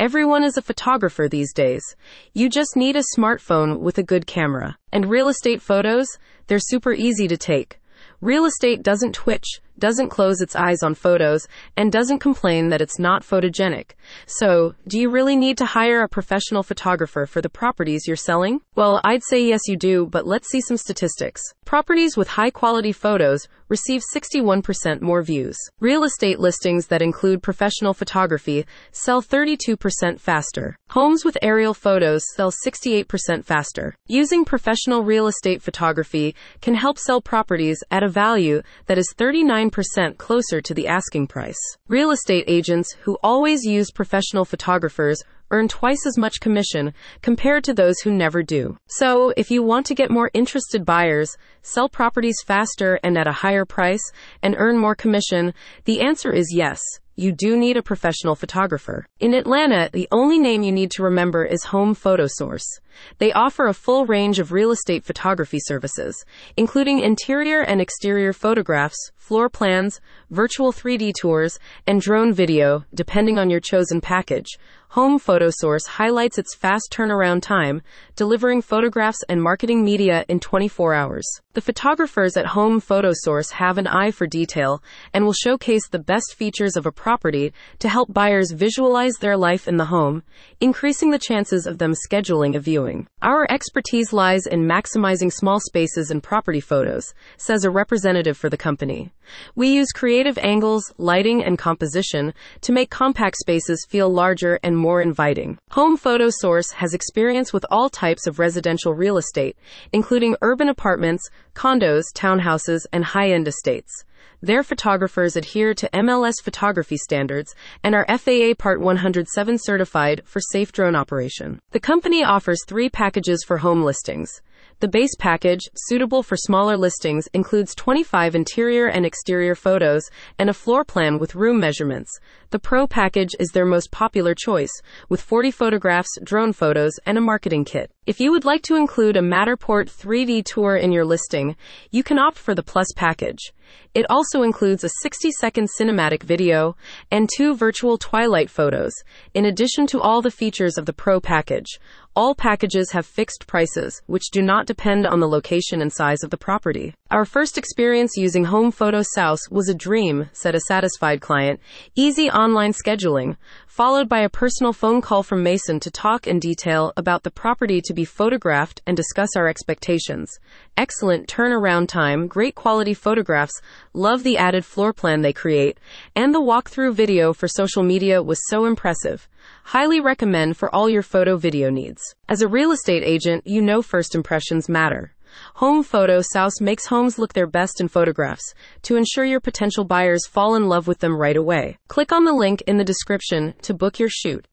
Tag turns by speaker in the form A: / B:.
A: Everyone is a photographer these days. You just need a smartphone with a good camera. And real estate photos? They're super easy to take. Real estate doesn't twitch, doesn't close its eyes on photos, and doesn't complain that it's not photogenic. So, do you really need to hire a professional photographer for the properties you're selling? Well, I'd say yes, you do, but let's see some statistics. Properties with high quality photos receive 61% more views. Real estate listings that include professional photography sell 32% faster. Homes with aerial photos sell 68% faster. Using professional real estate photography can help sell properties at a value that is 39% closer to the asking price. Real estate agents who always use professional photographers earn twice as much commission compared to those who never do. So, if you want to get more interested buyers, sell properties faster and at a higher price, and earn more commission, the answer is yes you do need a professional photographer. In Atlanta, the only name you need to remember is Home Photo Source. They offer a full range of real estate photography services, including interior and exterior photographs, floor plans, virtual 3D tours, and drone video, depending on your chosen package. Home Photo Source highlights its fast turnaround time, delivering photographs and marketing media in 24 hours. The photographers at Home Photo Source have an eye for detail and will showcase the best features of a property to help buyers visualize their life in the home, increasing the chances of them scheduling a viewing. Our expertise lies in maximizing small spaces and property photos, says a representative for the company. We use creative angles, lighting, and composition to make compact spaces feel larger and more inviting. Home Photo Source has experience with all types of residential real estate, including urban apartments, condos, townhouses, and high end estates. Their photographers adhere to MLS photography standards and are FAA Part 107 certified for safe drone operation. The company offers three packages for home listings. The base package, suitable for smaller listings, includes 25 interior and exterior photos and a floor plan with room measurements. The Pro package is their most popular choice, with 40 photographs, drone photos, and a marketing kit. If you would like to include a Matterport 3D tour in your listing, you can opt for the Plus package. It also includes a 60 second cinematic video and two virtual twilight photos, in addition to all the features of the Pro package. All packages have fixed prices, which do not depend on the location and size of the property. Our first experience using Home Photo Source was a dream, said a satisfied client. Easy online scheduling, followed by a personal phone call from Mason to talk in detail about the property to be photographed and discuss our expectations. Excellent turnaround time, great quality photographs, love the added floor plan they create, and the walkthrough video for social media was so impressive. Highly recommend for all your photo video needs. As a real estate agent, you know first impressions matter. Home Photo Source makes homes look their best in photographs to ensure your potential buyers fall in love with them right away. Click on the link in the description to book your shoot.